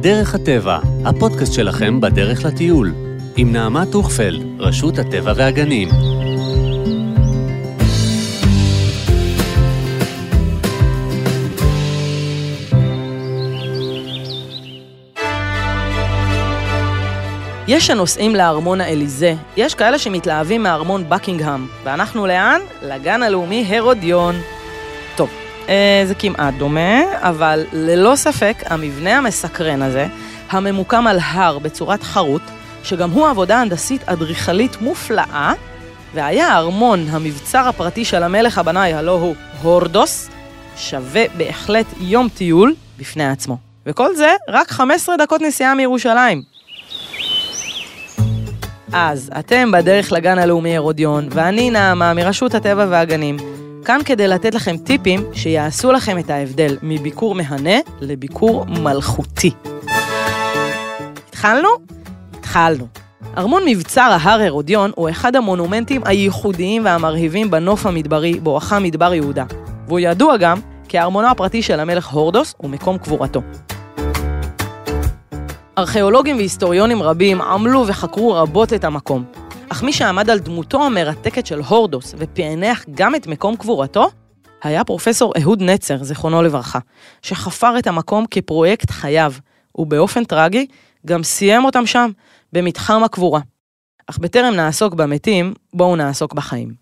דרך הטבע, הפודקאסט שלכם בדרך לטיול, עם נעמה טוכפלד, רשות הטבע והגנים. יש הנוסעים לארמון האליזה, יש כאלה שמתלהבים מארמון בקינגהם, ואנחנו לאן? לגן הלאומי הרודיון. אה, זה כמעט דומה, אבל ללא ספק המבנה המסקרן הזה, הממוקם על הר בצורת חרוט, שגם הוא עבודה הנדסית אדריכלית מופלאה, והיה הארמון, המבצר הפרטי של המלך הבנאי, הלא הוא הורדוס, שווה בהחלט יום טיול בפני עצמו. וכל זה רק 15 דקות נסיעה מירושלים. אז אתם בדרך לגן הלאומי הרודיון, ואני נעמה מרשות הטבע והגנים, כאן כדי לתת לכם טיפים שיעשו לכם את ההבדל מביקור מהנה לביקור מלכותי. התחלנו? התחלנו. ארמון מבצר ההר הרודיון הוא אחד המונומנטים הייחודיים והמרהיבים בנוף המדברי בואכה מדבר יהודה, והוא ידוע גם כארמונו הפרטי של המלך הורדוס ומקום קבורתו. ארכיאולוגים והיסטוריונים רבים עמלו וחקרו רבות את המקום, אך מי שעמד על דמותו המרתקת של הורדוס ופענח גם את מקום קבורתו, היה פרופסור אהוד נצר, זיכרונו לברכה, שחפר את המקום כפרויקט חייו, ובאופן טרגי גם סיים אותם שם, במתחם הקבורה. אך בטרם נעסוק במתים, בואו נעסוק בחיים.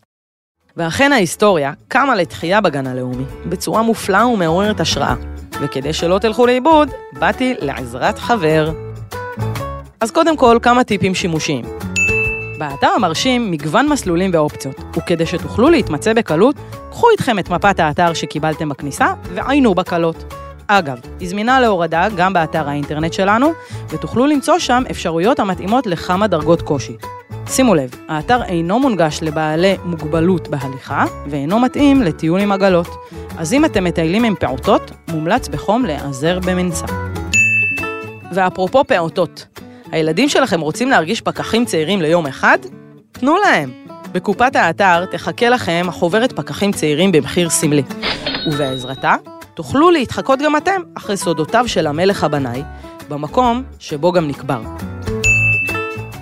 ואכן ההיסטוריה קמה לתחייה בגן הלאומי, בצורה מופלאה ומעוררת השראה. וכדי שלא תלכו לאיבוד, באתי לעזרת חבר. אז קודם כל, כמה טיפים שימושיים. באתר המרשים מגוון מסלולים ואופציות, וכדי שתוכלו להתמצא בקלות, קחו איתכם את מפת האתר שקיבלתם בכניסה ועיינו בקלות. אגב, היא זמינה להורדה גם באתר האינטרנט שלנו, ותוכלו למצוא שם אפשרויות המתאימות לכמה דרגות קושי. שימו לב, האתר אינו מונגש לבעלי מוגבלות בהליכה, ואינו מתאים לטיול עם עגלות. אז אם אתם מטיילים עם פעוטות, מומלץ בחום להיעזר במנסה. ואפרופו פעוטות, הילדים שלכם רוצים להרגיש פקחים צעירים ליום אחד? תנו להם. בקופת האתר תחכה לכם חוברת פקחים צעירים במחיר סמלי. ובעזרתה תוכלו להתחקות גם אתם אחרי סודותיו של המלך הבנאי, במקום שבו גם נקבר.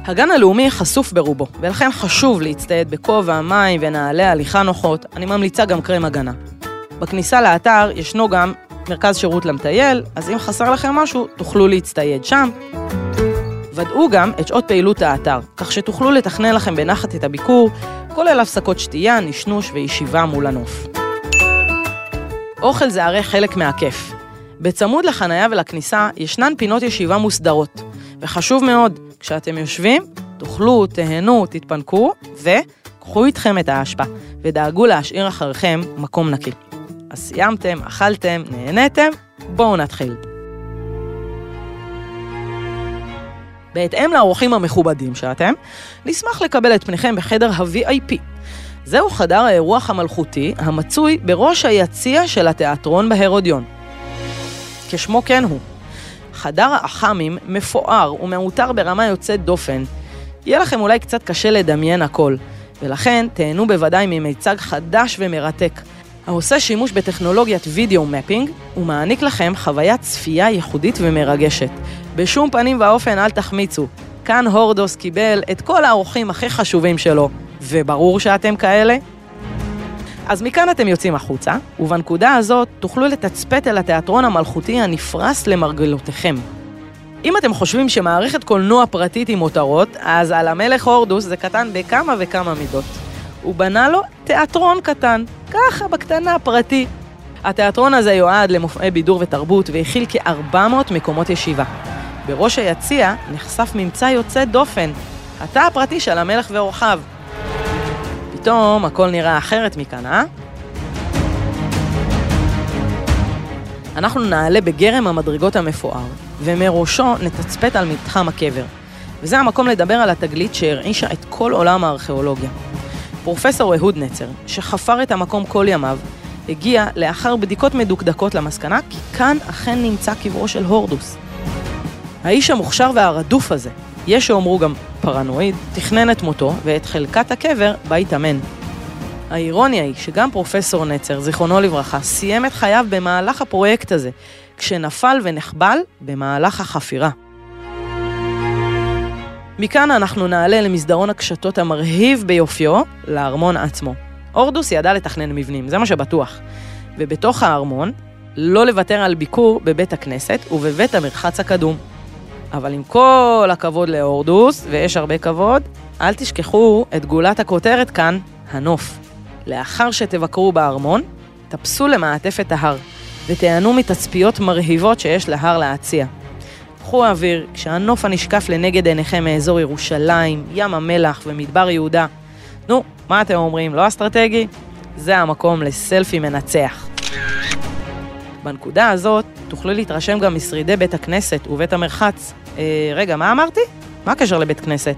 הגן הלאומי חשוף ברובו, ולכן חשוב להצטייד בכובע, מים ונעלי הליכה נוחות, אני ממליצה גם קרם הגנה. בכניסה לאתר ישנו גם מרכז שירות למטייל, אז אם חסר לכם משהו, תוכלו להצטייד שם. ודאו גם את שעות פעילות האתר, כך שתוכלו לתכנן לכם בנחת את הביקור, כולל הפסקות שתייה, נשנוש וישיבה מול הנוף. אוכל זה הרי חלק מהכיף. בצמוד לחניה ולכניסה ישנן פינות ישיבה מוסדרות, וחשוב מאוד, כשאתם יושבים, תאכלו, תהנו, תתפנקו, וקחו איתכם את האשפה, ודאגו להשאיר אחריכם מקום נקי. אז סיימתם, אכלתם, נהניתם, בואו נתחיל. בהתאם לאורחים המכובדים שאתם, נשמח לקבל את פניכם בחדר ה-VIP. זהו חדר האירוח המלכותי המצוי בראש היציע של התיאטרון בהרודיון. כשמו כן הוא. חדר האח"מים מפואר ומעוטר ברמה יוצאת דופן. יהיה לכם אולי קצת קשה לדמיין הכל, ולכן תהנו בוודאי ממיצג חדש ומרתק, העושה שימוש בטכנולוגיית וידאו מפינג, ומעניק לכם חוויית צפייה ייחודית ומרגשת. בשום פנים ואופן אל תחמיצו. כאן הורדוס קיבל את כל האורחים הכי חשובים שלו, וברור שאתם כאלה. אז מכאן אתם יוצאים החוצה, ובנקודה הזאת תוכלו לתצפת אל התיאטרון המלכותי הנפרס למרגלותיכם. אם אתם חושבים שמערכת קולנוע פרטית היא מותרות, אז על המלך הורדוס זה קטן בכמה וכמה מידות. הוא בנה לו תיאטרון קטן, ככה בקטנה פרטי. התיאטרון הזה יועד למופעי בידור ותרבות והכיל כ-400 מקומות ישיבה. בראש היציע נחשף ממצא יוצא דופן, התא הפרטי של המלך ואורחיו. פתאום הכל נראה אחרת מכאן, אה? אנחנו נעלה בגרם המדרגות המפואר, ומראשו נתצפת על מתחם הקבר. וזה המקום לדבר על התגלית שהרעישה את כל עולם הארכיאולוגיה. פרופסור אהוד נצר, שחפר את המקום כל ימיו, הגיע לאחר בדיקות מדוקדקות למסקנה כי כאן אכן נמצא קברו של הורדוס. האיש המוכשר והרדוף הזה, יש שאומרו גם פרנואיד, תכנן את מותו ואת חלקת הקבר בה התאמן. האירוניה היא שגם פרופסור נצר, זיכרונו לברכה, סיים את חייו במהלך הפרויקט הזה, כשנפל ונחבל במהלך החפירה. מכאן אנחנו נעלה למסדרון הקשתות המרהיב ביופיו, לארמון עצמו. הורדוס ידע לתכנן מבנים, זה מה שבטוח. ובתוך הארמון, לא לוותר על ביקור בבית הכנסת ובבית המרחץ הקדום. אבל עם כל הכבוד להורדוס, ויש הרבה כבוד, אל תשכחו את גולת הכותרת כאן, הנוף. לאחר שתבקרו בארמון, טפסו למעטפת ההר, ותיהנו מתצפיות מרהיבות שיש להר להציע. קחו אוויר, כשהנוף הנשקף לנגד עיניכם מאזור ירושלים, ים המלח ומדבר יהודה. נו, מה אתם אומרים, לא אסטרטגי? זה המקום לסלפי מנצח. בנקודה הזאת תוכלו להתרשם גם משרידי בית הכנסת ובית המרחץ. אה, רגע, מה אמרתי? מה הקשר לבית כנסת?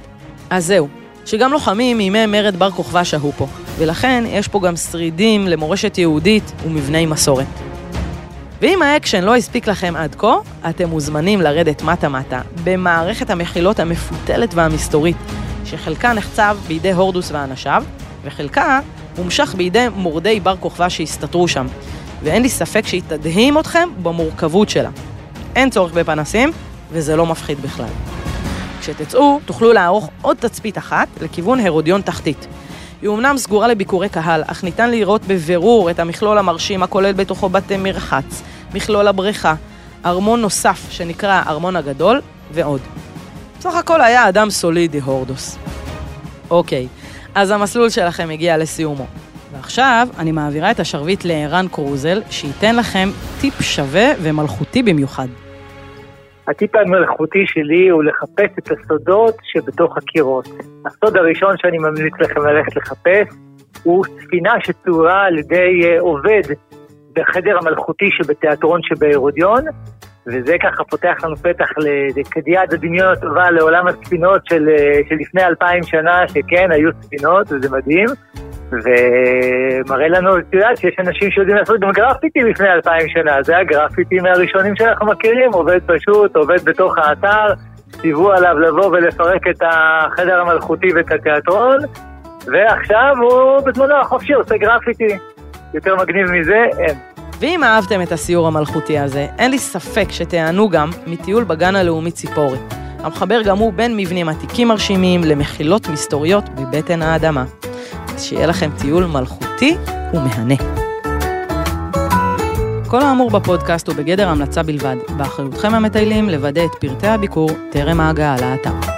אז זהו, שגם לוחמים מימי מרד בר כוכבא שהו פה, ולכן יש פה גם שרידים למורשת יהודית ומבני מסורת. ואם האקשן לא הספיק לכם עד כה, אתם מוזמנים לרדת מטה-מטה במערכת המחילות המפותלת והמסתורית, שחלקה נחצב בידי הורדוס ואנשיו, וחלקה המשך בידי מורדי בר כוכבא שהסתתרו שם, ואין לי ספק שהיא תדהים אתכם במורכבות שלה. אין צורך בפנסים, וזה לא מפחיד בכלל. כשתצאו, תוכלו לערוך עוד תצפית אחת לכיוון הרודיון תחתית. היא אומנם סגורה לביקורי קהל, אך ניתן לראות בבירור את המכלול המרשים הכולל בתוכו בתי מרחץ, מכלול הבריכה, ארמון נוסף שנקרא הארמון הגדול, ועוד. בסך הכל היה אדם סולידי, הורדוס. אוקיי, אז המסלול שלכם הגיע לסיומו. ועכשיו אני מעבירה את השרביט לערן קרוזל, שייתן לכם טיפ שווה ומלכותי במיוחד. הטיפ המלאכותי שלי הוא לחפש את הסודות שבתוך הקירות. הסוד הראשון שאני ממליץ לכם ללכת לחפש הוא ספינה שצורה על ידי אה, עובד בחדר המלכותי שבתיאטרון שבהרודיון, וזה ככה פותח לנו פתח לקדיעת הדמיון הטובה לעולם הספינות של, אה, של לפני אלפיים שנה, שכן, היו ספינות, וזה מדהים. ומראה לנו, את יודעת, שיש אנשים שיודעים לעשות גם גרפיטי לפני אלפיים שנה, זה הגרפיטי מהראשונים שאנחנו מכירים, עובד פשוט, עובד בתוך האתר, ציוו עליו לבוא ולפרק את החדר המלכותי ואת התיאטרון, ועכשיו הוא בזמנו החופשי עושה גרפיטי. יותר מגניב מזה, אין. ואם אהבתם את הסיור המלכותי הזה, אין לי ספק שתיהנו גם מטיול בגן הלאומי ציפורי. המחבר גם הוא בין מבנים עתיקים מרשימים למחילות מסתוריות בבטן האדמה. שיהיה לכם טיול מלכותי ומהנה. כל האמור בפודקאסט הוא בגדר המלצה בלבד, באחריותכם המטיילים לוודא את פרטי הביקור טרם ההגעה לאתר.